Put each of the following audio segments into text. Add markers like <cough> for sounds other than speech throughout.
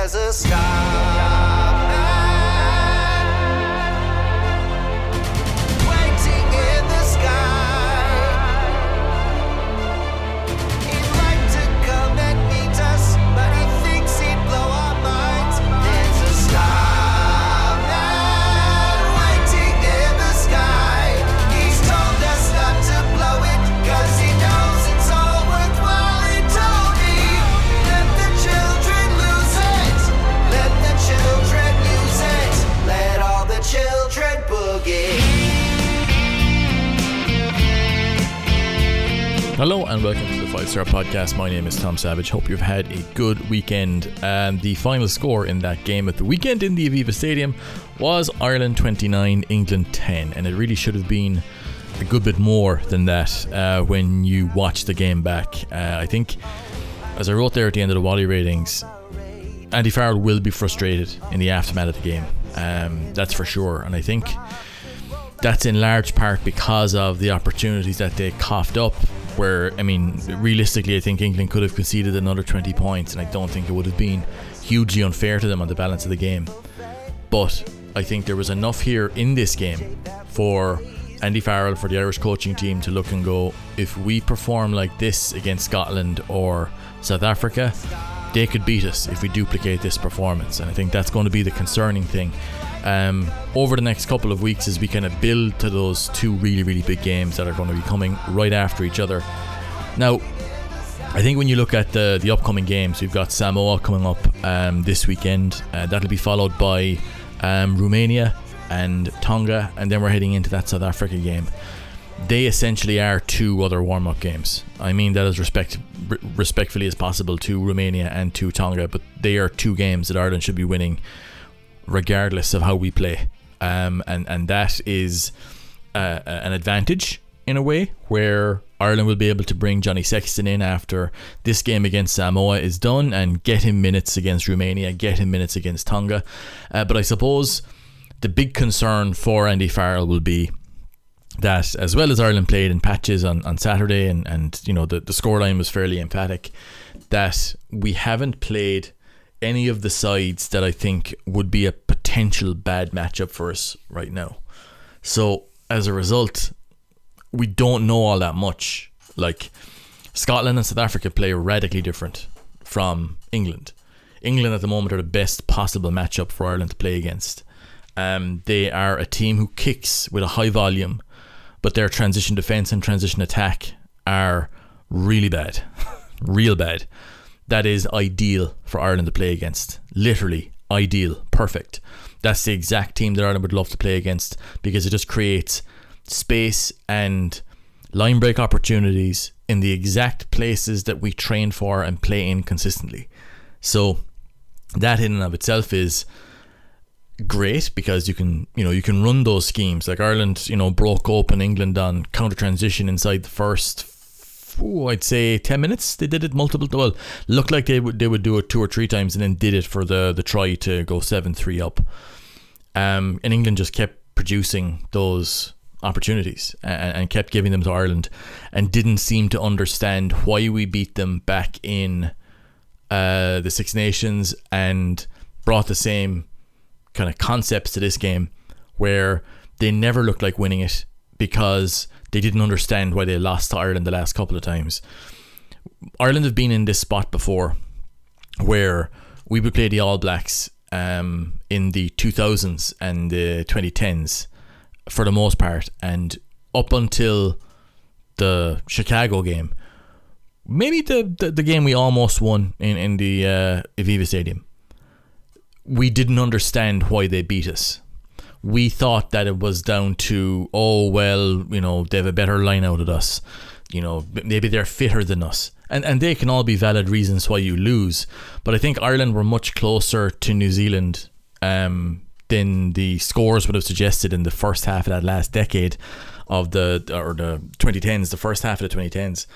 there's a star Hello and welcome to the Five Star Podcast. My name is Tom Savage. Hope you've had a good weekend. And the final score in that game at the weekend in the Aviva Stadium was Ireland 29, England 10. And it really should have been a good bit more than that uh, when you watch the game back. Uh, I think, as I wrote there at the end of the Wally ratings, Andy Farrell will be frustrated in the aftermath of the game. Um, that's for sure. And I think that's in large part because of the opportunities that they coughed up. Where, I mean, realistically, I think England could have conceded another 20 points, and I don't think it would have been hugely unfair to them on the balance of the game. But I think there was enough here in this game for Andy Farrell, for the Irish coaching team to look and go, if we perform like this against Scotland or South Africa, they could beat us if we duplicate this performance. And I think that's going to be the concerning thing. Um, over the next couple of weeks, as we kind of build to those two really, really big games that are going to be coming right after each other. Now, I think when you look at the the upcoming games, we've got Samoa coming up um, this weekend. Uh, that'll be followed by um, Romania and Tonga, and then we're heading into that South Africa game. They essentially are two other warm up games. I mean that as respect re- respectfully as possible to Romania and to Tonga, but they are two games that Ireland should be winning, regardless of how we play. Um, and and that is uh, an advantage in a way where Ireland will be able to bring Johnny Sexton in after this game against Samoa is done and get him minutes against Romania, get him minutes against Tonga. Uh, but I suppose the big concern for Andy Farrell will be that as well as Ireland played in patches on, on Saturday and, and you know the, the scoreline was fairly emphatic, that we haven't played any of the sides that I think would be a potential bad matchup for us right now. So as a result, we don't know all that much. Like Scotland and South Africa play radically different from England. England at the moment are the best possible matchup for Ireland to play against. Um, they are a team who kicks with a high volume, but their transition defense and transition attack are really bad, <laughs> real bad. That is ideal for Ireland to play against. Literally ideal, perfect. That's the exact team that Ireland would love to play against because it just creates space and line break opportunities in the exact places that we train for and play in consistently. So that in and of itself is great because you can you know you can run those schemes. Like Ireland you know broke open England on counter transition inside the first ooh, I'd say 10 minutes. They did it multiple well looked like they would they would do it two or three times and then did it for the the try to go 7-3 up. Um and England just kept producing those opportunities and, and kept giving them to Ireland and didn't seem to understand why we beat them back in uh, the Six Nations and brought the same kind of concepts to this game where they never looked like winning it because they didn't understand why they lost to Ireland the last couple of times. Ireland have been in this spot before where we would play the All Blacks um, in the 2000s and the 2010s for the most part, and up until the Chicago game, maybe the, the, the game we almost won in, in the uh, Aviva Stadium, we didn't understand why they beat us. We thought that it was down to, oh, well, you know, they have a better line out of us. You know, maybe they're fitter than us. And, and they can all be valid reasons why you lose. But I think Ireland were much closer to New Zealand um, than the scores would have suggested in the first half of that last decade of the, or the 2010s, the first half of the 2010s.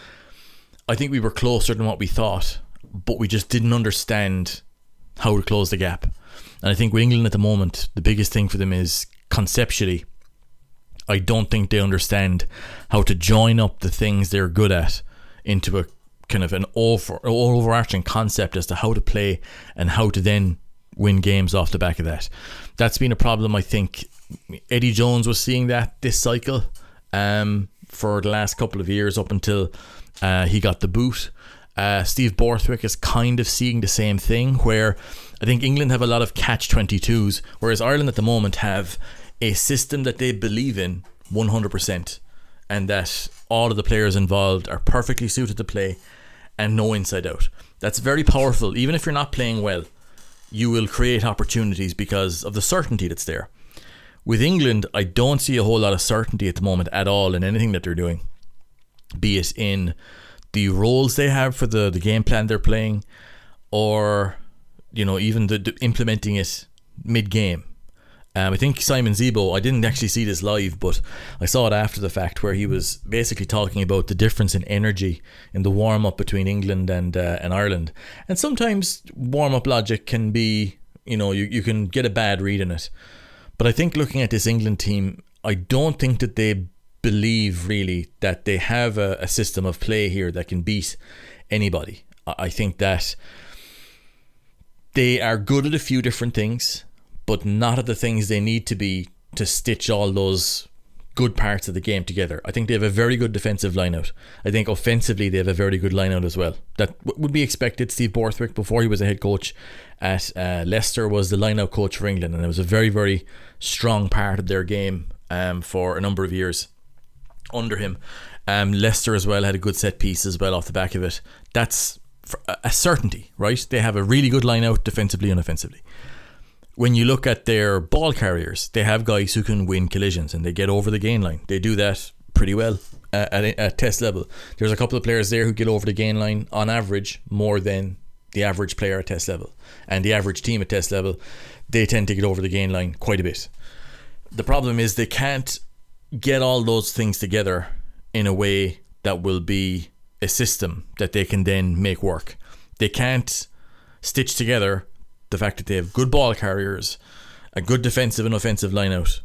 I think we were closer than what we thought, but we just didn't understand how to close the gap. And I think with England at the moment, the biggest thing for them is conceptually, I don't think they understand how to join up the things they're good at into a kind of an over overarching concept as to how to play and how to then win games off the back of that. That's been a problem. I think Eddie Jones was seeing that this cycle um, for the last couple of years up until uh, he got the boot. Uh, Steve Borthwick is kind of seeing the same thing, where I think England have a lot of catch 22s, whereas Ireland at the moment have a system that they believe in 100%, and that all of the players involved are perfectly suited to play and know inside out. That's very powerful. Even if you're not playing well, you will create opportunities because of the certainty that's there. With England, I don't see a whole lot of certainty at the moment at all in anything that they're doing, be it in the roles they have for the, the game plan they're playing, or you know even the, the implementing it mid game. Um, I think Simon Zebo, I didn't actually see this live, but I saw it after the fact where he was basically talking about the difference in energy in the warm up between England and uh, and Ireland. And sometimes warm up logic can be, you know, you, you can get a bad read in it. But I think looking at this England team, I don't think that they believe really that they have a, a system of play here that can beat anybody. I, I think that they are good at a few different things but not at the things they need to be to stitch all those good parts of the game together. I think they have a very good defensive lineout. I think offensively they have a very good lineout as well. That would be expected. Steve Borthwick, before he was a head coach at uh, Leicester, was the lineout coach for England, and it was a very, very strong part of their game um, for a number of years under him. Um, Leicester as well had a good set piece as well off the back of it. That's a certainty, right? They have a really good lineout defensively and offensively when you look at their ball carriers, they have guys who can win collisions and they get over the gain line. They do that pretty well uh, at, at, at, test level. There's a couple of players there who get over the gain line on average more than the average player at test level. And the average team at test level, they tend to get over the gain line quite a bit. The problem is they can't get all those things together in a way that will be a system that they can then make work. They can't stitch together the fact that they have good ball carriers, a good defensive and offensive lineout,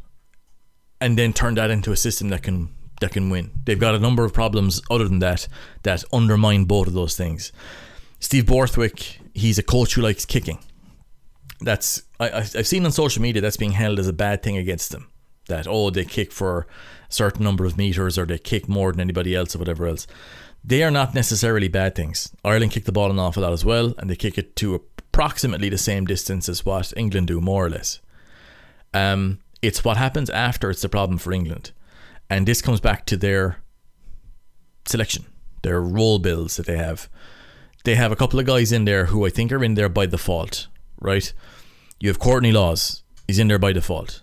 and then turn that into a system that can that can win. They've got a number of problems other than that that undermine both of those things. Steve Borthwick, he's a coach who likes kicking. That's I, I've seen on social media that's being held as a bad thing against them. That oh they kick for a certain number of meters or they kick more than anybody else or whatever else. They are not necessarily bad things. Ireland kick the ball an awful lot as well, and they kick it to approximately the same distance as what England do, more or less. Um, it's what happens after it's the problem for England. And this comes back to their selection, their role builds that they have. They have a couple of guys in there who I think are in there by default, right? You have Courtney Lawes, he's in there by default.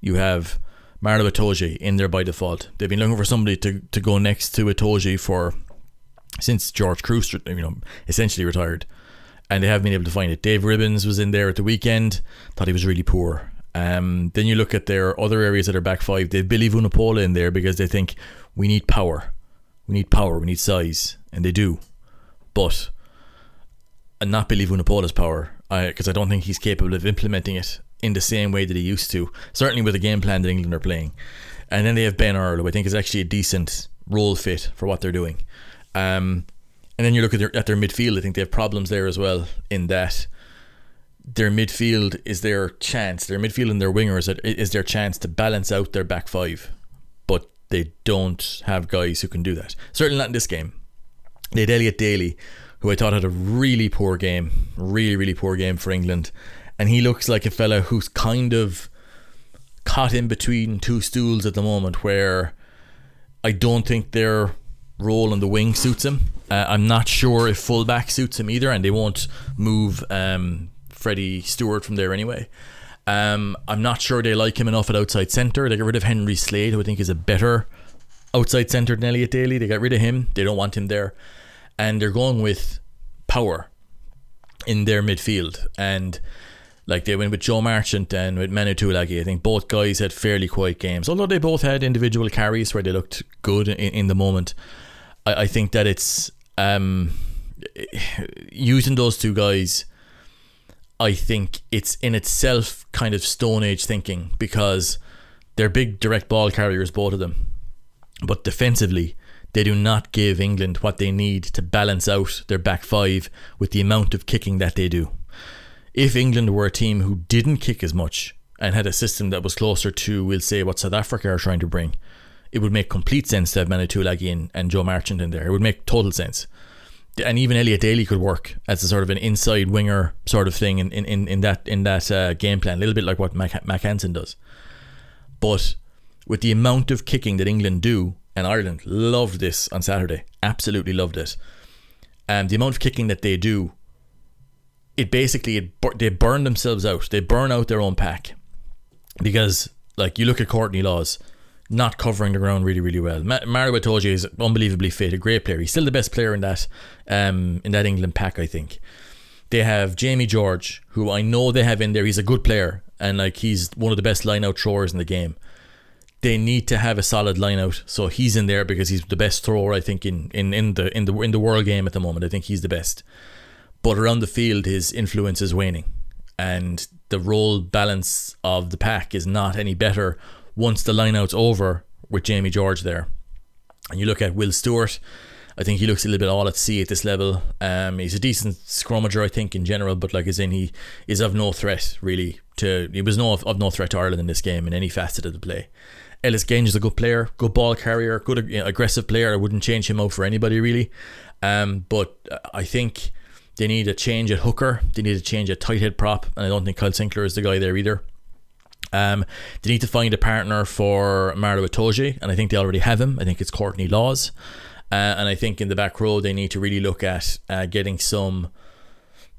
You have Maro Itoje in there by default. They've been looking for somebody to, to go next to Itoje for since George Kruis, you know, essentially retired and they haven't been able to find it. Dave Ribbans was in there at the weekend, thought he was really poor. Um, then you look at their other areas that are back five. They've Billy Vunipola in there because they think we need power, we need power, we need size, and they do, but and not Billy Vunipola's power because I, I don't think he's capable of implementing it in the same way that he used to. Certainly with the game plan that England are playing, and then they have Ben Earl, who I think is actually a decent role fit for what they're doing. Um, and then you look at their at their midfield. I think they have problems there as well. In that their midfield is their chance. Their midfield and their wingers is their chance to balance out their back five, but they don't have guys who can do that. Certainly not in this game. They had Elliot Daly, who I thought had a really poor game, really really poor game for England, and he looks like a fella who's kind of caught in between two stools at the moment, where I don't think they're role on the wing suits him. Uh, I'm not sure if fullback suits him either, and they won't move um, Freddie Steward from there anyway. Um, I'm not sure they like him enough at outside centre. They got rid of Henry Slade, who I think is a better outside centre than Elliot Daly. They got rid of him. They don't want him there. And they're going with power in their midfield. And like they went with Joe Marchant and with Manu Tuilagi. I think both guys had fairly quiet games, although they both had individual carries where they looked good in, in the moment. I, I think that it's um, using those two guys. I think it's in itself kind of Stone Age thinking because they're big direct ball carriers, both of them. But defensively, they do not give England what they need to balance out their back five with the amount of kicking that they do. If England were a team who didn't kick as much and had a system that was closer to, we'll say, what South Africa are trying to bring, it would make complete sense to have Manu Tuilagi in and Joe Marchant in there. It would make total sense. And even Elliot Daly could work as a sort of an inside winger sort of thing in, in, in that in that uh, game plan, a little bit like what Mac, Mack Hansen does. But with the amount of kicking that England do, and Ireland loved this on Saturday, absolutely loved it. And the amount of kicking that they do, it basically it, they burn themselves out. They burn out their own pack because, like, you look at Courtney Lawes not covering the ground really, really well. Ma- Maro Itoje is unbelievably fit, a great player. He's still the best player in that um, in that England pack, I think. They have Jamie George, who I know they have in there. He's a good player, and like he's one of the best line out throwers in the game. They need to have a solid line out, so he's in there because he's the best thrower I think in, in, in the in the in the world game at the moment. I think he's the best. But around the field, his influence is waning, and the role balance of the pack is not any better once the lineout's over with Jamie George there. And you look at Will Stuart, I think he looks a little bit all at sea at this level. Um, he's a decent scrummager, I think, in general, but like as in he is of no threat really to. He was no of, no threat to Ireland in this game in any facet of the play. Ellis Genge is a good player, good ball carrier, good you know, aggressive player. I wouldn't change him out for anybody really. Um, but I think they need a change at hooker. They need a change at tight head prop, and I don't think Kyle Sinckler is the guy there either. Um, they need to find a partner for Maro Itoje, and I think they already have him. I think it's Courtney Lawes. Uh, and I think in the back row, they need to really look at uh, getting some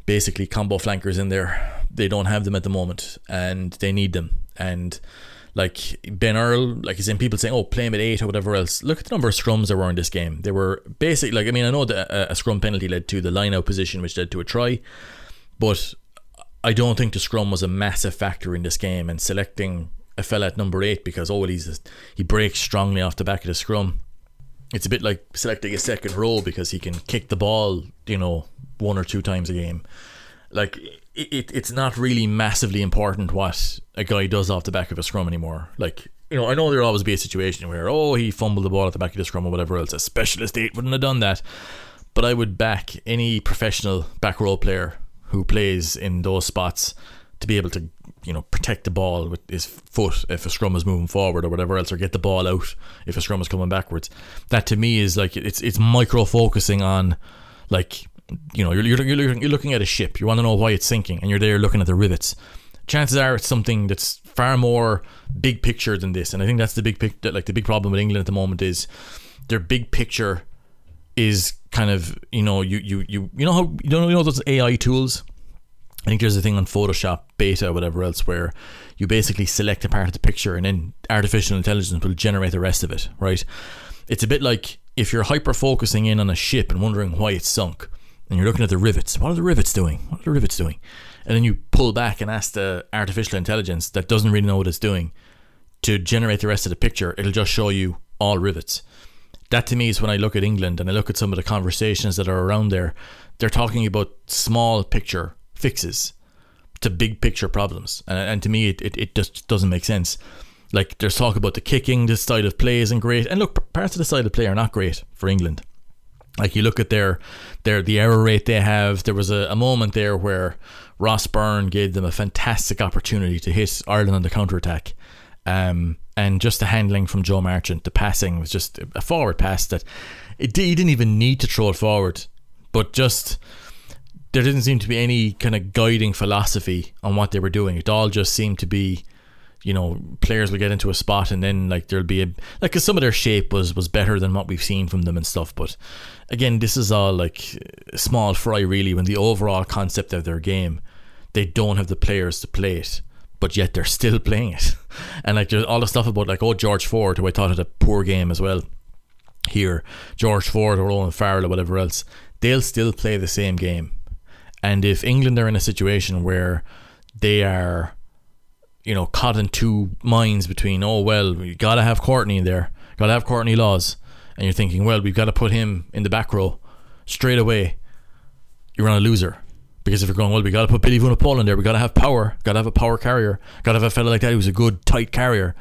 basically combo flankers in there. They don't have them at the moment, and they need them. And like Ben Earl, like he's in people saying, "Oh, play him at eight or whatever else." Look at the number of scrums there were in this game. They were basically like I mean, I know that a, a scrum penalty led to the line out position, which led to a try, but I don't think the scrum was a massive factor in this game. And selecting a fella at number eight because oh, he's he breaks strongly off the back of the scrum. It's a bit like selecting a second row because he can kick the ball, you know, one or two times a game. Like it, it, it's not really massively important what a guy does off the back of a scrum anymore. Like you know, I know there'll always be a situation where oh he fumbled the ball at the back of the scrum or whatever else. A specialist eight wouldn't have done that. But I would back any professional back row player who plays in those spots to be able to you know protect the ball with his foot if a scrum is moving forward or whatever else or get the ball out if a scrum is coming backwards. That to me is like it's it's micro focusing on like you know you're, you're, you're looking at a ship. You want to know why it's sinking and you're there looking at the rivets. Chances are it's something that's far more big picture than this and I think that's the big pic- like the big problem with England at the moment is their big picture is kind of you know you you you you know how you know you know those AI tools. I think there's a thing on Photoshop beta whatever else where you basically select a part of the picture and then artificial intelligence will generate the rest of it, right? It's a bit like if you're hyper focusing in on a ship and wondering why it's sunk, and you're looking at the rivets. What are the rivets doing? What are the rivets doing? And then you pull back and ask the artificial intelligence that doesn't really know what it's doing to generate the rest of the picture. It'll just show you all rivets that to me is when I look at England and I look at some of the conversations that are around there, they're talking about small picture fixes to big picture problems. And, and to me, it, it, it just doesn't make sense. Like there's talk about the kicking, the style of play isn't great. And look, parts of the style of play are not great for England. Like you look at their their the error rate they have. There was a, a moment there where Ross Byrne gave them a fantastic opportunity to hit Ireland on the counter attack. Um, and just the handling from Joe Marchant, the passing was just a forward pass that it, he didn't even need to throw it forward, but just there didn't seem to be any kind of guiding philosophy on what they were doing. It all just seemed to be, you know, players will get into a spot and then like there'll be a like cause some of their shape was was better than what we've seen from them and stuff. But again, this is all like small fry really. When the overall concept of their game, they don't have the players to play it but yet they're still playing it. <laughs> And like there's all the stuff about like oh George Ford, who I thought had a poor game as well. Here, George Ford or Owen Farrell or whatever else, they'll still play the same game. And if England are in a situation where they are, you know, caught in two minds between, oh well, we gotta have Courtney in there, gotta have Courtney Lawes, and you're thinking, well, we've got to put him in the back row straight away. You're on a loser because if you're going, well, we got to put Billy Vunipola in there. We got to have power. Got to have a power carrier. Got to have a fella like that who's a good tight carrier.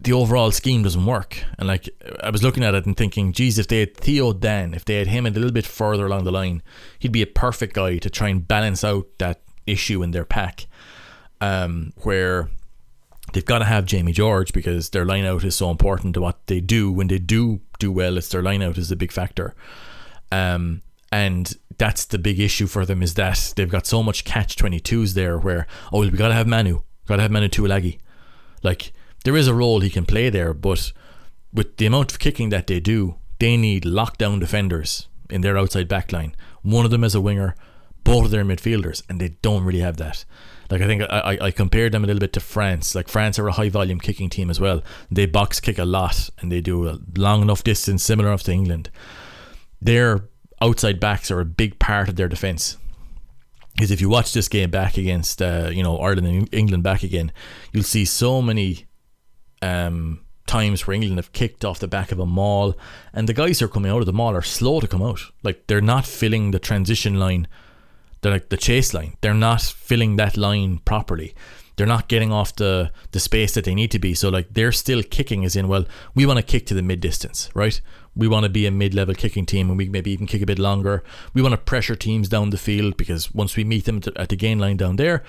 the overall scheme doesn't work. And like I was looking at it and thinking, geez, if they had Theo Dan, if they had him a little bit further along the line, he'd be a perfect guy to try and balance out that issue in their pack. Um, where they've got to have Jamie George because their line out is so important to what they do. When they do do well, it's their line out is the big factor. Um, and that's the big issue for them is that they've got so much catch 22s there where, oh, we got to have Manu, got to have Manu Tuilagi. Like, there is a role he can play there, but with the amount of kicking that they do, they need lockdown defenders in their outside back line. One of them as a winger, both of them midfielders, and they don't really have that. Like I think I, I, compared them a little bit to France. Like France are a high volume kicking team as well. They box kick a lot and they do a long enough distance, similar enough to England. Their outside backs are a big part of their defence. Because if you watch this game back against uh, you know Ireland and England back again, you'll see so many um, times where England have kicked off the back of a maul, and the guys who are coming out of the maul are slow to come out. Like they're not filling the transition line, they're like the chase line. They're not filling that line properly. They're not getting off the the space that they need to be. So like they're still kicking, as in, well, we want to kick to the mid distance, right? We want to be a mid level kicking team, and we maybe even kick a bit longer. We want to pressure teams down the field because once we meet them at the gain line down there,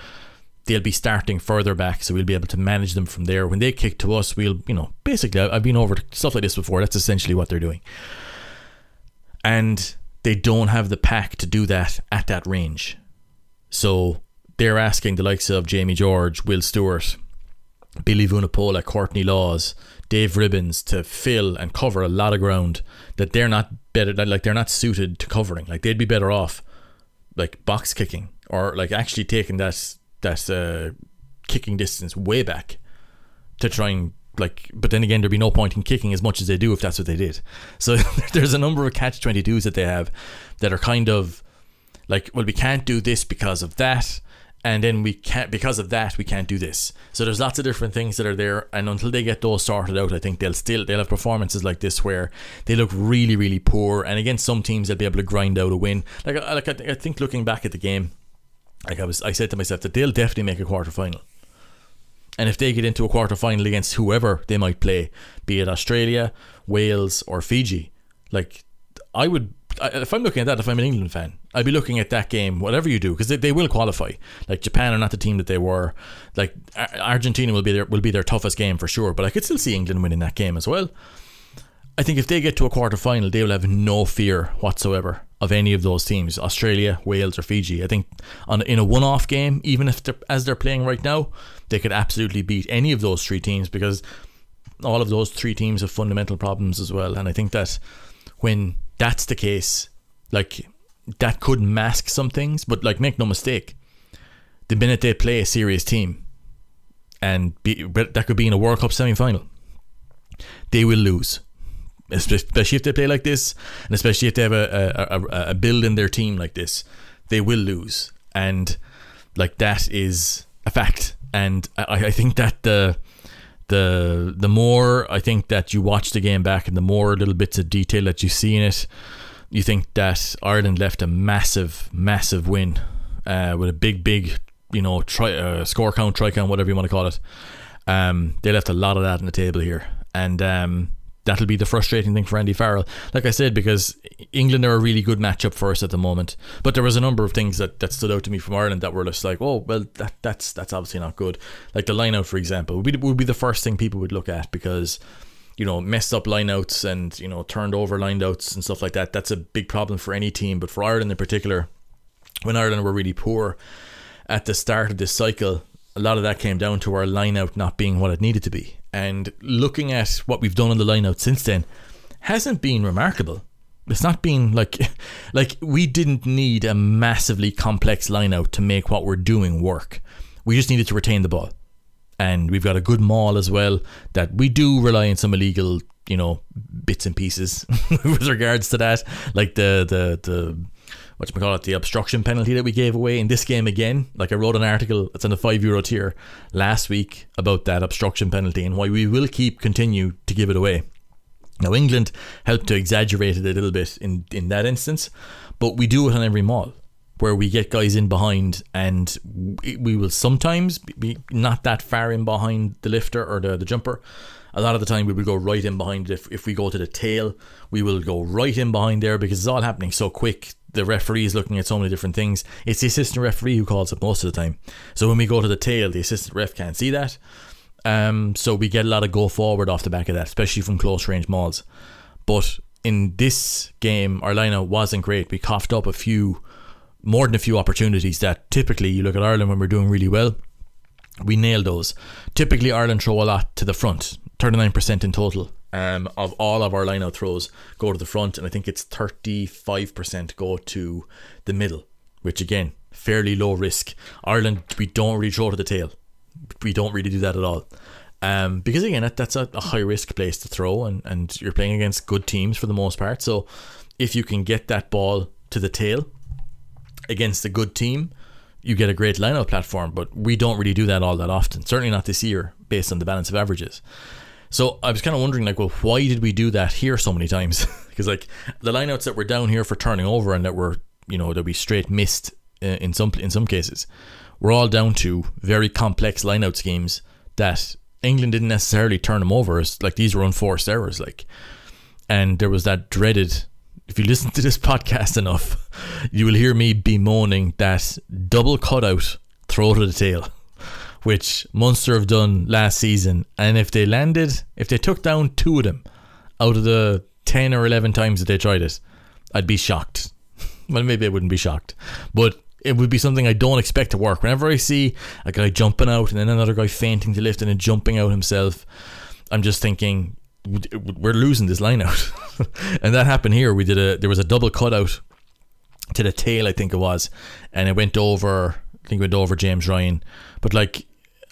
they'll be starting further back, so we'll be able to manage them from there. When they kick to us, we'll, you know, basically, I've been over stuff like this before. That's essentially what they're doing. And they don't have the pack to do that at that range. So they're asking the likes of Jamie George, Will Stuart, Billy Vunipola, Courtney Lawes, Dave Ribbans to fill and cover a lot of ground that they're not better, like they're not suited to covering. Like they'd be better off like box kicking or like actually taking that that uh, kicking distance way back to try and like but then again there'd be no point in kicking as much as they do if that's what they did <laughs> so <laughs> there's a number of catch 22s that they have that are kind of like well we can't do this because of that and then we can't because of that we can't do this. So there's lots of different things that are there and until they get those sorted out i think they'll still they'll have performances like this where they look really really poor and against some teams they'll be able to grind out a win. Like, like I, I think looking back at the game like I was I said to myself that they'll definitely make a quarter final and if they get into a quarter final against whoever they might play be it Australia Wales or Fiji like I would if I'm looking at that if I'm an England fan I'd be looking at that game whatever you do because they, they will qualify like Japan are not the team that they were like Ar- Argentina will be their will be their toughest game for sure but I could still see England winning that game as well I think if they get to a quarter final, they will have no fear whatsoever of any of those teams, Australia, Wales, or Fiji. I think on in a one-off game, even if they're as they're playing right now, they could absolutely beat any of those three teams because all of those three teams have fundamental problems as well. And I think that when that's the case, like that could mask some things, but like make no mistake, the minute they play a serious team, and be, that could be in a World Cup semi-final, they will lose especially if they play like this, and especially if they have a, a, a, a build in their team like this, they will lose. And like that is a fact. And I, I think that the the the more I think that you watch the game back and the more little bits of detail that you see in it, you think that Ireland left a massive, massive win uh, with a big, big, you know, try, uh, score count, try count, whatever you want to call it. Um, they left a lot of that on the table here, and um, that'll be the frustrating thing for Andy Farrell. Like I said, because England are a really good matchup for us at the moment, but there was a number of things that, that stood out to me from Ireland that were just like, oh, well, that that's that's obviously not good. Like the line out, for example, would be, would be the first thing people would look at because you know, messed up lineouts and, you know, turned over lineouts and stuff like that. That's a big problem for any team. But for Ireland in particular, when Ireland were really poor at the start of this cycle, a lot of that came down to our lineout not being what it needed to be. And looking at what we've done on the lineout since then hasn't been remarkable. It's not been like <laughs> like we didn't need a massively complex lineout to make what we're doing work. We just needed to retain the ball and we've got a good maul as well that we do rely on some illegal you know bits and pieces <laughs> with regards to that like the the the what you call it the obstruction penalty that we gave away in this game again like I wrote an article that's in the 5 euro tier last week about that obstruction penalty and why we will keep continue to give it away now England helped to exaggerate it a little bit in in that instance but we do it on every maul where we get guys in behind and we we will sometimes be not that far in behind the lifter or the, the jumper A lot of the time, we will go right in behind. If if we go to the tail, we will go right in behind there because it's all happening so quick. The referee is looking at so many different things. It's the assistant referee who calls it most of the time. So when we go to the tail, the assistant ref can't see that. Um, so we get a lot of go forward off the back of that, especially from close range mauls. But in this game, our lineout wasn't great. We coughed up a few, more than a few opportunities that typically you look at Ireland when we're doing really well. We nail those. Typically, Ireland throw a lot to the front, 39% in total. Um, of all of our line out throws go to the front, and I think it's 35% go to the middle, which again, fairly low risk. Ireland, we don't really throw to the tail. We don't really do that at all. Um, because again, that, that's a, a high risk place to throw, and, and you're playing against good teams for the most part. So if you can get that ball to the tail against a good team, you get a great lineout platform. But we don't really do that all that often. Certainly not this year, based on the balance of averages. So I was kind of wondering, like, well, why did we do that here so many times? <laughs> Because like the lineouts that were down here for turning over and that were, you know, that we straight missed uh, in some in some cases, were all down to very complex lineout schemes that England didn't necessarily turn them over. It's like these were unforced errors, like, and there was that dreaded. If you <laughs> listen to this podcast enough, you will hear me bemoaning that double cutout throw to the tail which Munster have done last season. And if they landed, if they took down two of them out of the 10 or 11 times that they tried it, I'd be shocked. <laughs> well, maybe I wouldn't be shocked, but it would be something I don't expect to work. Whenever I see a guy jumping out and then another guy feinting to lift and then jumping out himself, I'm just thinking we're losing this line out. <laughs> and that happened here. We did a there was a double cutout to the tail, I think it was, and it went over. I think it went over James Ryan, but like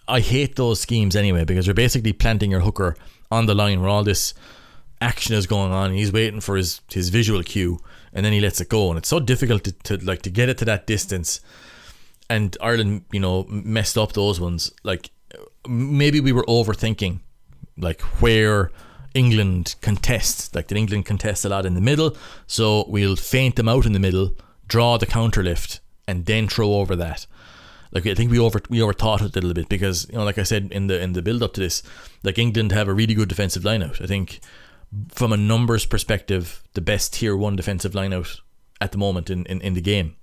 I hate those schemes anyway because you're basically planting your hooker on the line where all this action is going on. he's waiting for his his visual cue, and then he lets it go, and it's so difficult to, to like to get it to that distance. And Ireland, you know, messed up those ones. Like maybe we were overthinking, like where England contests. Like did England contest a lot in the middle? So we'll feint them out in the middle, draw the counter lift, and then throw over that like I think we over we overthought it a little bit because you know like I said in the in the build up to this like England have a really good defensive lineout. I think from a numbers perspective the best tier 1 defensive lineout at the moment in, in, in the game.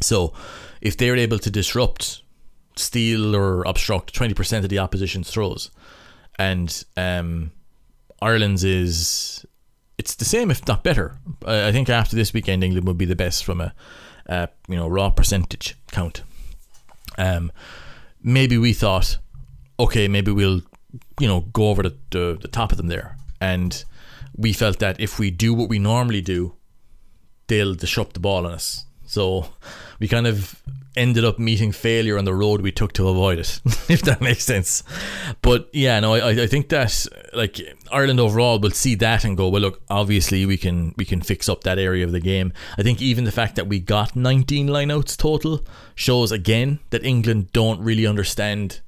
So if they're able to disrupt steal or obstruct 20% of the opposition's throws and um, Ireland's is it's the same if not better. I think after this weekend England would be the best from a, a you know raw percentage count um, maybe we thought, okay, maybe we'll, you know, go over the, the, the top of them there. And we felt that if we do what we normally do, they'll disrupt the ball on us. So we kind of ended up meeting failure on the road we took to avoid it, <laughs> if that makes sense. But yeah, no, I, I think that like Ireland overall will see that and go, well, look, obviously we can we can fix up that area of the game. I think even the fact that we got 19 lineouts total shows again that England don't really understand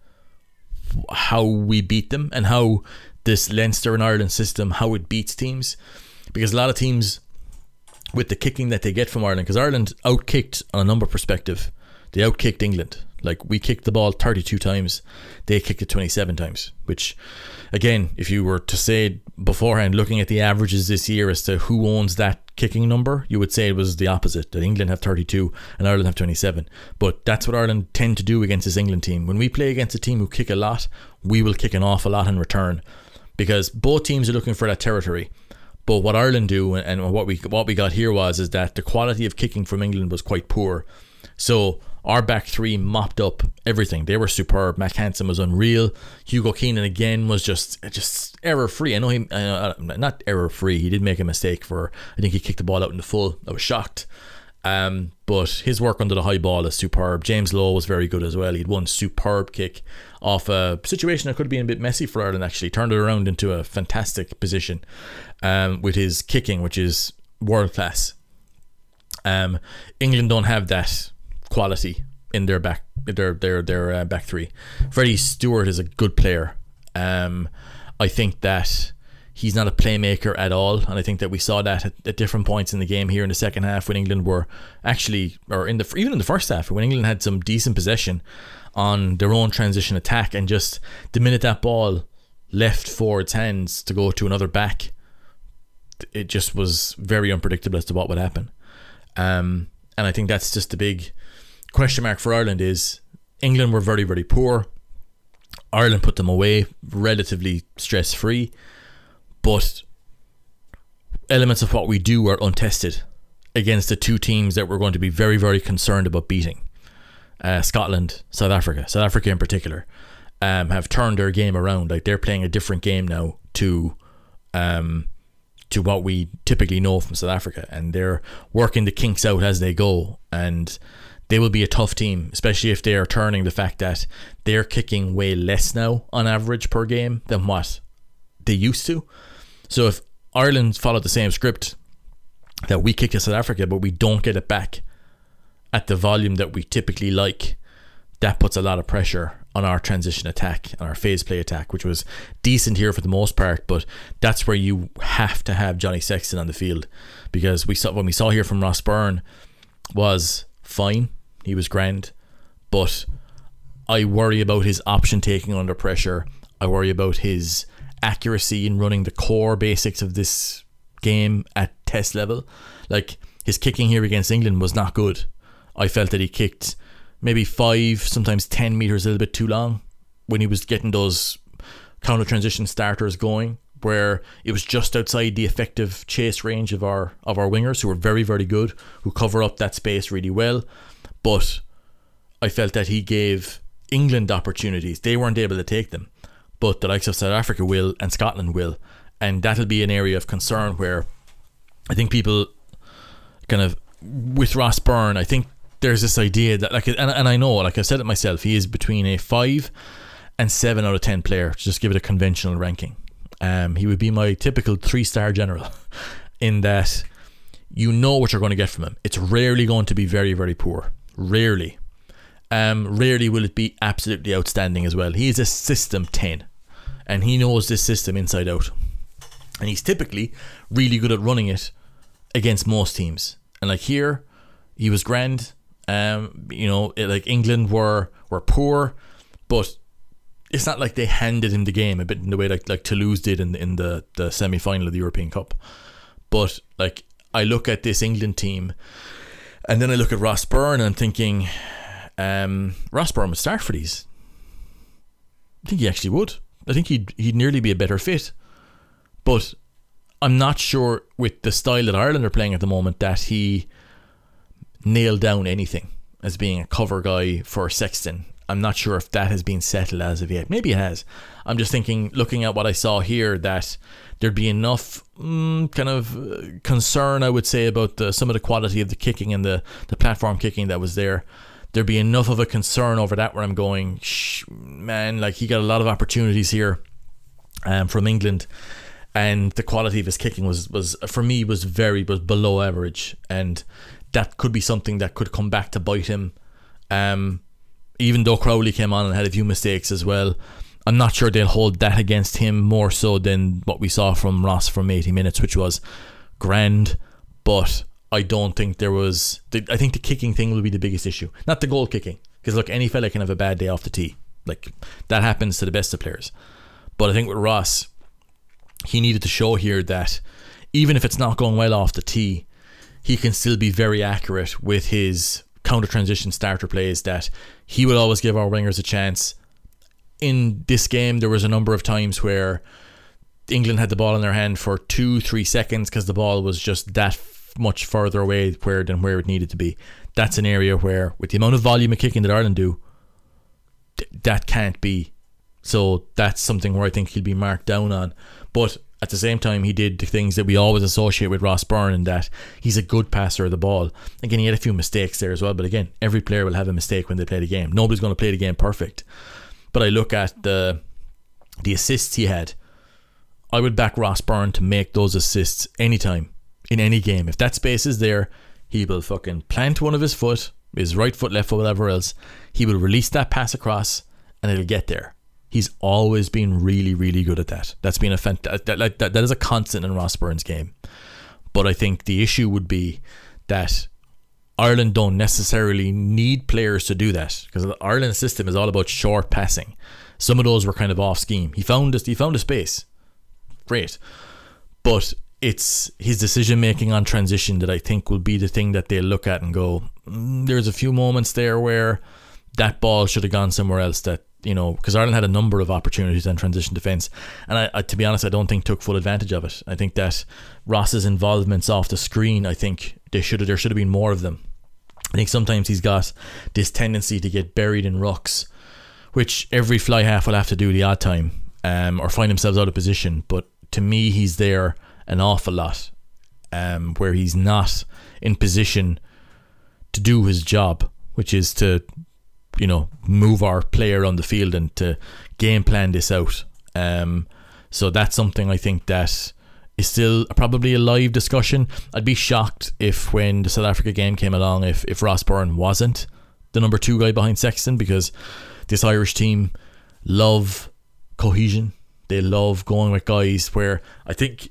how we beat them and how this Leinster and Ireland system how it beats teams because a lot of teams with the kicking that they get from Ireland because Ireland outkicked on a number perspective they outkicked England. Like we kicked the ball 32 times, they kicked it 27 times. Which, again, if you were to say beforehand, looking at the averages this year as to who owns that kicking number, you would say it was the opposite. That England have 32 and Ireland have 27. But that's what Ireland tend to do against this England team. When we play against a team who kick a lot, we will kick an awful lot in return, because both teams are looking for that territory. But what Ireland do and what we what we got here was is that the quality of kicking from England was quite poor. So our back three mopped up everything. They were superb. Mack Hansen was unreal. Hugo Keenan again was just just error free. I know he uh, not error free. He did make a mistake for. I think he kicked the ball out in the full. I was shocked. Um, but his work under the high ball is superb. James Lowe was very good as well. He had one superb kick off a situation that could have been a bit messy for Ireland. Actually, turned it around into a fantastic position um, with his kicking, which is world class. Um, England don't have that quality in their back their their their uh, back three. Freddie Steward is a good player. Um, I think that he's not a playmaker at all, and I think that we saw that at, at, different points in the game here in the second half when England were actually, or in the even in the first half when England had some decent possession on their own transition attack, and just the minute that ball left forward's hands to go to another back, it just was very unpredictable as to what would happen. Um, and I think that's just the big question mark for Ireland is England were very, very poor. Ireland put them away relatively stress free, but elements of what we do are untested against the two teams that we're going to be very, very concerned about beating. Uh, Scotland, South Africa, South Africa in particular, um, have turned their game around. Like they're playing a different game now to um, to what we typically know from South Africa, and they're working the kinks out as they go. And they will be a tough team, especially if they are turning the fact that they're kicking way less now on average per game than what they used to. So if Ireland followed the same script that we kick to South Africa, but we don't get it back at the volume that we typically like, that puts a lot of pressure on our transition attack and our phase play attack, which was decent here for the most part. But that's where you have to have Johnny Sexton on the field because we saw when we saw here from Ross Byrne was fine, he was grand, but I worry about his option taking under pressure. I worry about his accuracy in running the core basics of this game at test level. Like his kicking here against England was not good. I felt that he kicked maybe five, sometimes 10 meters a little bit too long when he was getting those counter transition starters going where it was just outside the effective chase range of our of our wingers who were very very good who cover up that space really well. But I felt that he gave England opportunities. They weren't able to take them. But the likes of South Africa will and Scotland will. And that'll be an area of concern where I think people kind of with Ross Byrne I think there's this idea that like and, and I know like I said it myself he is between a 5 and 7 out of 10 player to just give it a conventional ranking um, he would be my typical 3 star general <laughs> in that you know what you're going to get from him. It's rarely going to be very very poor. Rarely. Um, rarely will it be absolutely outstanding as well. He is a system 10 and he knows this system inside out. And he's typically really good at running it against most teams. And like here he was grand. Um, you know, it, like England were were poor, but it's not like they handed him the game a bit in the way like like Toulouse did in in the the semi final of the European Cup. But like I look at this England team, and then I look at Ross Byrne and I'm thinking, um, Ross Byrne would start for these. I think he actually would. I think he'd he'd nearly be a better fit, but I'm not sure with the style that Ireland are playing at the moment that he nailed down anything as being a cover guy for Sexton. I'm not sure if that has been settled as of yet. Maybe it has. I'm just thinking, looking at what I saw here, that there'd be enough mm, kind of uh, concern, I would say, about the, some of the quality of the kicking and the, the platform kicking that was there. There'd be enough of a concern over that where I'm going, man, like he got a lot of opportunities here um, from England. And the quality of his kicking was, was for me was very was below average, and that could be something that could come back to bite him. Um, even though Crowley came on and had a few mistakes as well, I'm not sure they'll hold that against him more so than what we saw from Ross from 80 minutes, which was grand. But I don't think there was. I think the kicking thing will be the biggest issue, not the goal kicking. Because look, any fella can have a bad day off the tee. Like that happens to the best of players. But I think with Ross, he needed to show here that even if it's not going well off the tee, he can still be very accurate with his counter transition starter plays that he will always give our wingers a chance. In this game, there was a number of times where England had the ball in their hand for two, three seconds because the ball was just that much further away where than where it needed to be. That's an area where, with the amount of volume of kicking that Ireland do, th- that can't be. So that's something where I think he'll be marked down on. But at the same time, he did the things that we always associate with Ross Byrne in that he's a good passer of the ball. Again, he had a few mistakes there as well, but again, every player will have a mistake when they play the game. Nobody's going to play the game perfect. But I look at the the assists he had. I would back Ross Byrne to make those assists anytime in any game. If that space is there, he will fucking plant one of his foot, his right foot, left foot, whatever else. He will release that pass across, and it'll get there. He's always been really, really good at that. That's been a fant- that, that, that, that is a constant in Ross Byrne's game. But I think the issue would be that Ireland don't necessarily need players to do that because Ireland's system is all about short passing. Some of those were kind of off scheme. He found a, he found a space, great, but it's his decision making on transition that I think will be the thing that they'll look at and go. Mm, there's a few moments there where that ball should have gone somewhere else. That you know, because Ireland had a number of opportunities on transition defence, and I, I, to be honest, I don't think took full advantage of it. I think that Ross's involvements off the screen, I think they should have there should have been more of them. I think sometimes he's got this tendency to get buried in rucks, which every fly half will have to do the odd time, um, or find themselves out of position. But to me, he's there an awful lot, um, where he's not in position to do his job, which is to, you know, move our player on the field and to game plan this out. Um, so that's something I think that is still probably a live discussion. I'd be shocked if when the South Africa game came along, if if Ross Byrne wasn't the number two guy behind Sexton, because this Irish team love cohesion. They love going with guys where I think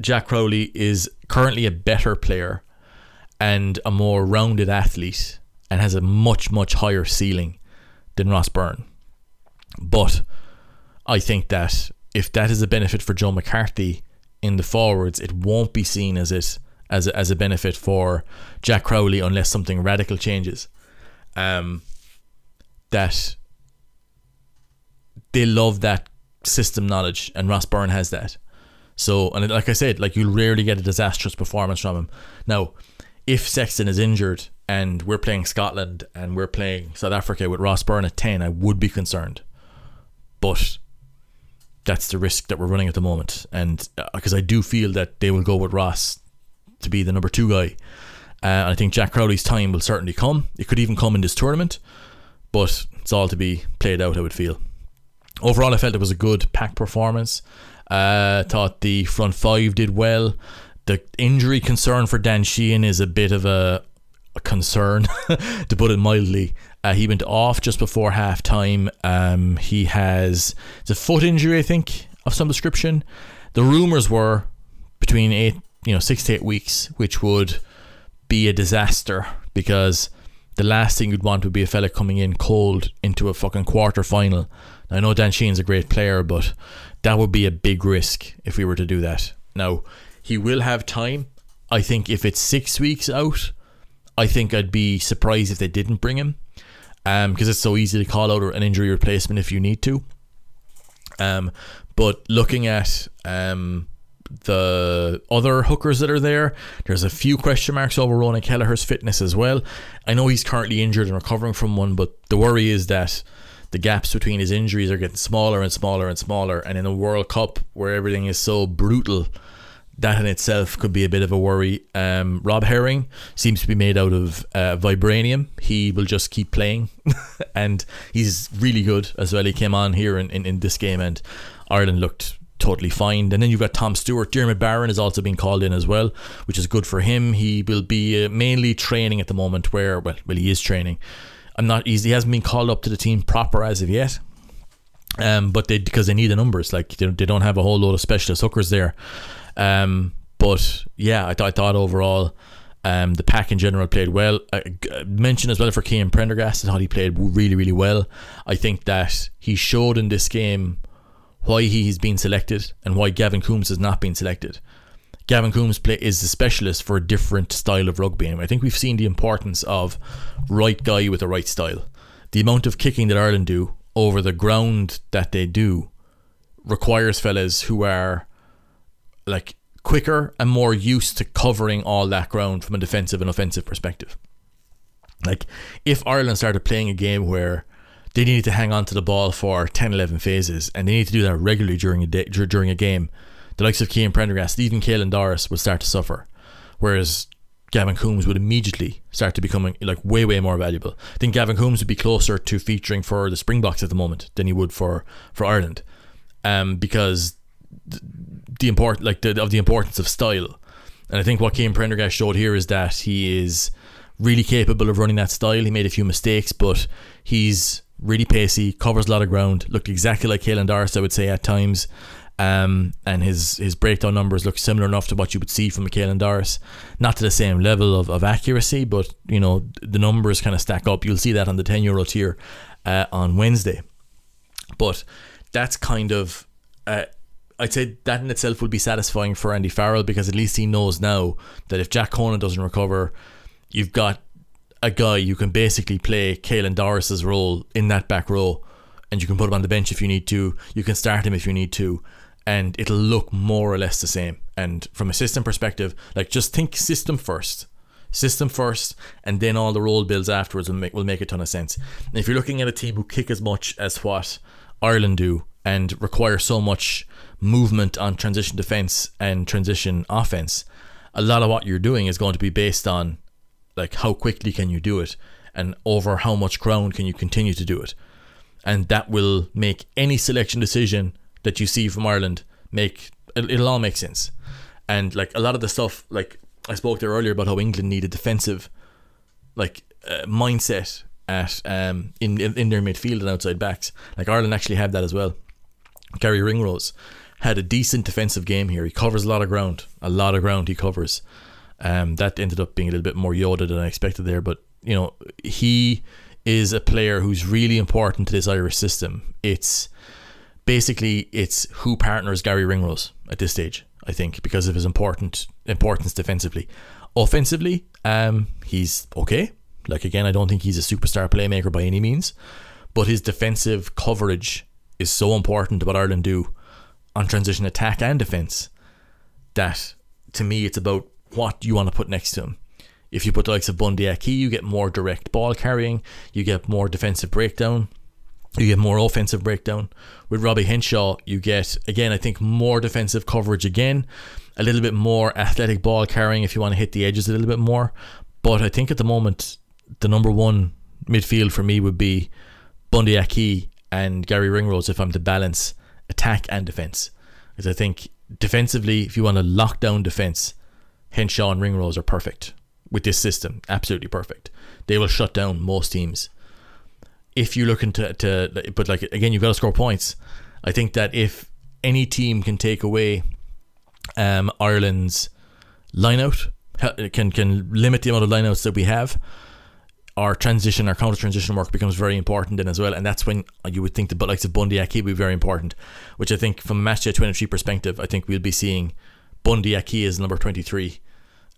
Jack Crowley is currently a better player and a more rounded athlete and has a much, much higher ceiling than Ross Byrne. But I think that if that is a benefit for Joe McCarthy in the forwards, it won't be seen as it as a, as a benefit for Jack Crowley unless something radical changes. Um, that they love that system knowledge, and Ross Byrne has that. So, and like I said, like you'll rarely get a disastrous performance from him. Now, if Sexton is injured and we're playing Scotland and we're playing South Africa with Ross Byrne at 10, I would be concerned. But that's the risk that we're running at the moment. And because uh, I do feel that they will go with Ross to be the number two guy. Uh, I think Jack Crowley's time will certainly come. It could even come in this tournament, but it's all to be played out, I would feel. Overall, I felt it was a good pack performance. Uh, thought the front five did well. The injury concern for Dan Sheehan is a bit of a, a concern, <laughs> to put it mildly. Uh, he went off just before half time. Um, he has it's a foot injury, I think, of some description. The rumours were between eight, you know, six to eight weeks, which would be a disaster because the last thing you'd want would be a fella coming in cold into a fucking quarter final. Now, I know Dan Sheehan's a great player, but that would be a big risk if we were to do that. Now, he will have time. I think if it's six weeks out, I think I'd be surprised if they didn't bring him. Um, because it's so easy to call out an injury replacement if you need to. Um, but looking at um the other hookers that are there, there's a few question marks over Ronan Kelleher's fitness as well. I know he's currently injured and recovering from one, but the worry is that the gaps between his injuries are getting smaller and smaller and smaller. And in a World Cup where everything is so brutal, that in itself could be a bit of a worry. Um, Rob Herring seems to be made out of uh, vibranium. He will just keep playing, <laughs> and he's really good as well. He came on here in, in, in this game, and Ireland looked totally fine. And then you've got Tom Stewart. Diarmuid Barron has also been called in as well, which is good for him. He will be uh, mainly training at the moment, where well, well, he is training I'm not easy. He hasn't been called up to the team proper as of yet. Um, but they because they need the numbers, like they, they don't have a whole load of specialist hookers there. Um, but yeah, I, th- I thought overall, um, the pack in general played well. I, I mentioned as well for Cian Prendergast, I thought he played really, really well. I think that he showed in this game why he has been selected and why Gavin Coombes has not been selected. Gavin Coombes play is a specialist for a different style of rugby. And I think we've seen the importance of right guy with the right style. The amount of kicking that Ireland do over the ground that they do requires fellas who are like quicker and more used to covering all that ground from a defensive and offensive perspective. Like if Ireland started playing a game where they need to hang on to the ball for 10 11 phases and they need to do that regularly during a day, during a game the likes of Cian Prendergast, even Caelan Doris would start to suffer. Whereas Gavin Coombes would immediately start to becoming like way, way more valuable. I think Gavin Coombes would be closer to featuring for the Springboks at the moment than he would for, for Ireland. Um, because the import like the, of the importance of style. And I think what Cian Prendergast showed here is that he is really capable of running that style. He made a few mistakes, but he's really pacey, covers a lot of ground, looked exactly like Caelan Doris, I would say, at times Um, and his his breakdown numbers look similar enough to what you would see from Caelan Doris. Not to the same level of, of accuracy, but you know the numbers kind of stack up. You'll see that on the 10 euro tier uh, on Wednesday. But that's kind of uh, I'd say that in itself will be satisfying for Andy Farrell because at least he knows now that if Jack Conan doesn't recover, you've got a guy you can basically play Caelan Doris's role in that back row, and you can put him on the bench if you need to. You can start him if you need to, and it'll look more or less the same. And from a system perspective, like just think system first. System first, and then all the role builds afterwards will make will make a ton of sense. And if you're looking at a team who kick as much as what Ireland do and require so much movement on transition defense and transition offense, a lot of what you're doing is going to be based on like how quickly can you do it and over how much ground can you continue to do it. And that will make any selection decision that you see from Ireland make it'll all make sense. And like a lot of the stuff like I spoke there earlier about how England needed defensive like uh, mindset at um in, in their midfield and outside backs. Like Ireland actually have that as well. Garry Ringrose had a decent defensive game here. He covers a lot of ground, a lot of ground he covers. Um, that ended up being a little bit more Yoda than I expected there, but you know he is a player who's really important to this Irish system. It's basically it's who partners Garry Ringrose at this stage. I think because of his important importance defensively. Offensively, um, he's okay. Like again, I don't think he's a superstar playmaker by any means, but his defensive coverage is so important to what Ireland do on transition attack and defence that to me it's about what you want to put next to him. If you put the likes of Bundee Aki, you get more direct ball carrying, you get more defensive breakdown, you get more offensive breakdown. With Robbie Henshaw, you get again, I think more defensive coverage again, a little bit more athletic ball carrying if you want to hit the edges a little bit more. But I think at the moment the number one midfield for me would be Bundee Aki and Garry Ringrose if I'm to balance attack and defense. Because I think defensively, if you want a lockdown defense, Henshaw and Ringrose are perfect with this system. Absolutely perfect. They will shut down most teams. If you're looking to, to but like again, you've got to score points. I think that if any team can take away um, Ireland's lineout, can can limit the amount of lineouts that we have, our transition, our counter transition work becomes very important then as well. And that's when you would think the likes of Bundee Aki would be very important, which I think from a match day 23 perspective, I think we'll be seeing Bundee Aki as number 23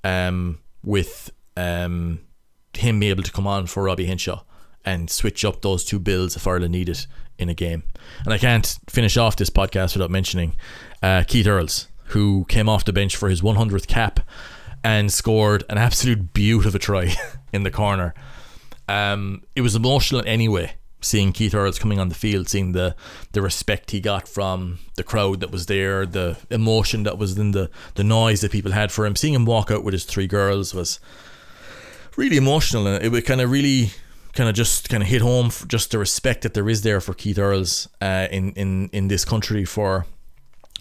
um, with um, him able to come on for Robbie Henshaw and switch up those two builds if Ireland need it in a game. And I can't finish off this podcast without mentioning uh, Keith Earls, who came off the bench for his 100th cap and scored an absolute beaut of a try <laughs> in the corner. Um, it was emotional anyway, seeing Keith Earls coming on the field, seeing the the respect he got from the crowd that was there, the emotion that was in the the noise that people had for him. Seeing him walk out with his three girls was really emotional, and it would kind of really kind of just kind of hit home just the respect that there is there for Keith Earls uh, in in in this country for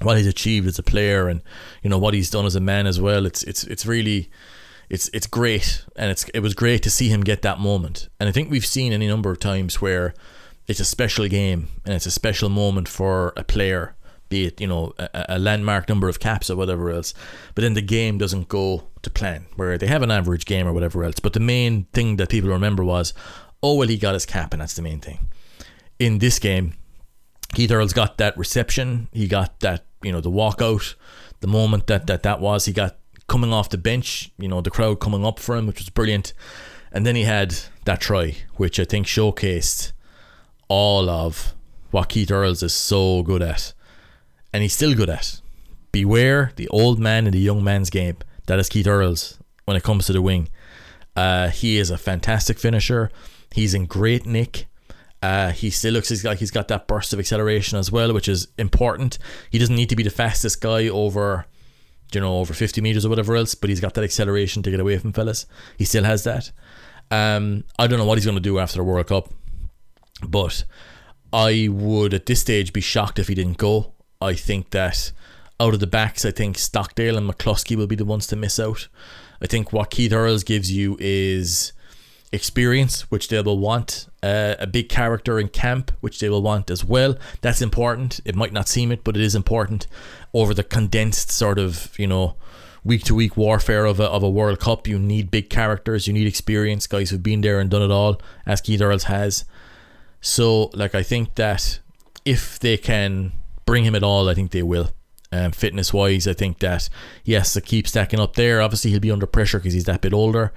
what he's achieved as a player and you know what he's done as a man as well. It's it's it's really it's it's great, and it's it was great to see him get that moment. And I think we've seen any number of times where it's a special game and it's a special moment for a player, be it you know a, a landmark number of caps or whatever else. But then the game doesn't go to plan, where they have an average game or whatever else. But the main thing that people remember was, oh well, he got his cap, and that's the main thing. In this game, Keith Earls got that reception. He got that you know the walkout, the moment that that that was. He got coming off the bench, you know, the crowd coming up for him, which was brilliant. And then he had that try, which I think showcased all of what Keith Earls is so good at. And he's still good at. Beware the old man in the young man's game. That is Keith Earls when it comes to the wing. Uh, he is a fantastic finisher. He's in great nick. Uh, he still looks like he's got that burst of acceleration as well, which is important. He doesn't need to be the fastest guy over you know, over 50 meters or whatever else, but he's got that acceleration to get away from fellas. He still has that. Um, I don't know what he's going to do after the World Cup, but I would at this stage be shocked if he didn't go. I think that out of the backs, I think Stockdale and McCluskey will be the ones to miss out. I think what Keith Earls gives you is experience, which they will want, uh, a big character in camp, which they will want as well. That's important. It might not seem it, but it is important over the condensed sort of, you know, week to week warfare of a, of a World Cup. You need big characters, you need experience, guys who've been there and done it all, as Keith Earls has. So, like, I think that if they can bring him at all, I think they will. Um, fitness wise, I think that yes, to keep stacking up there. Obviously, he'll be under pressure because he's that bit older,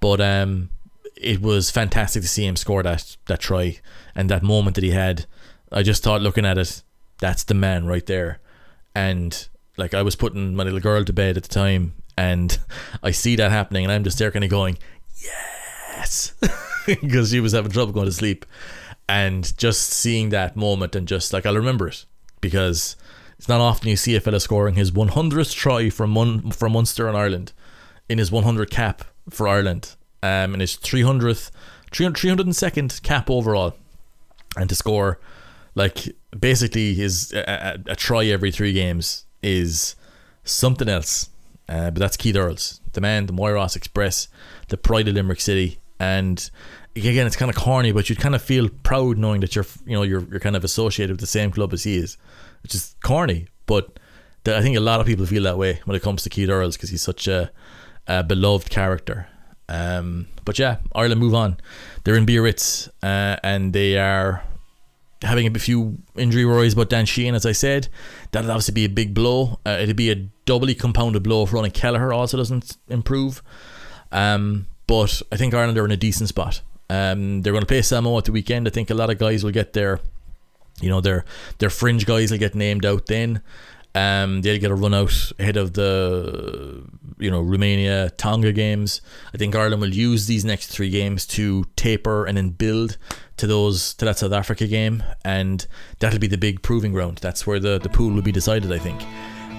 but um, it was fantastic to see him score that that try and that moment that he had. I just thought, looking at it, that's the man right there. And like I was putting my little girl to bed at the time, and I see that happening, and I'm just there, kind of going, yes, <laughs> because she was having trouble going to sleep, and just seeing that moment, and just like I'll remember it because it's not often you see a fella scoring his 100th try from Mun- from Munster and Ireland in his 100 cap for Ireland, um, and his 300th 302nd cap overall, and to score like basically his a, a, a try every three games is something else. Uh, but that's Keith Earls, the man, the Moyross Express, the pride of Limerick City, and again, it's kind of corny, but you'd kind of feel proud knowing that you're, you know, you're you're kind of associated with the same club as he is, which is corny, but I think a lot of people feel that way when it comes to Keith Earls because he's such a, a beloved character. Um, but yeah, Ireland move on. They're in Biarritz, uh, and they are having a few injury worries about Dan Sheehan, as I said. That'll obviously be a big blow. Uh, it'd be a doubly compounded blow if Ronnie Kelleher also doesn't improve. Um, but I think Ireland are in a decent spot. Um, they're going to play Samoa at the weekend. I think a lot of guys will get their, you know, their their fringe guys will get named out then. Um, they'll get a run out ahead of the, you know, Romania Tonga games. I think Ireland will use these next three games to taper and then build to those to that South Africa game, and that'll be the big proving ground. That's where the the pool will be decided, I think.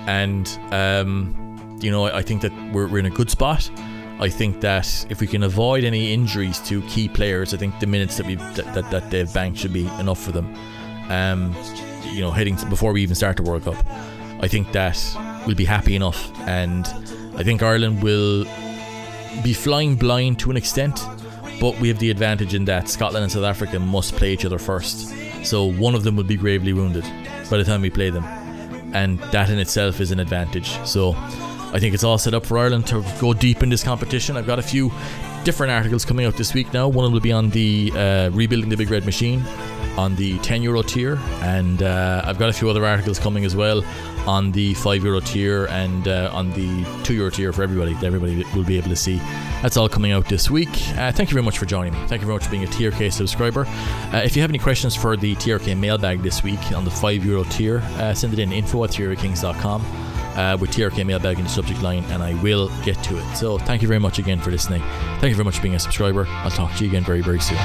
And um, you know, I, I think that we're we're in a good spot. I think that if we can avoid any injuries to key players, I think the minutes that we that, that, that they've banked should be enough for them. Um, you know, heading to, before we even start the World Cup, I think that we'll be happy enough, and I think Ireland will be flying blind to an extent, but we have the advantage in that Scotland and South Africa must play each other first. So one of them will be gravely wounded by the time we play them, and that in itself is an advantage. So I think it's all set up for Ireland to go deep in this competition. I've got a few different articles coming out this week now. One will be on the uh, rebuilding the Big Red Machine on the 10 euro tier, and uh, I've got a few other articles coming as well on the 5 euro tier and uh, on the 2 euro tier for everybody that everybody will be able to see. That's all coming out this week. Uh, thank you very much for joining me. Thank you very much for being a TRK subscriber. Uh, if you have any questions for the TRK mailbag this week on the 5 euro tier, uh, send it in info at TRKings.com uh, with TRK mailbag in the subject line, and I will get to it. So, thank you very much again for listening. Thank you very much for being a subscriber. I'll talk to you again very, very soon.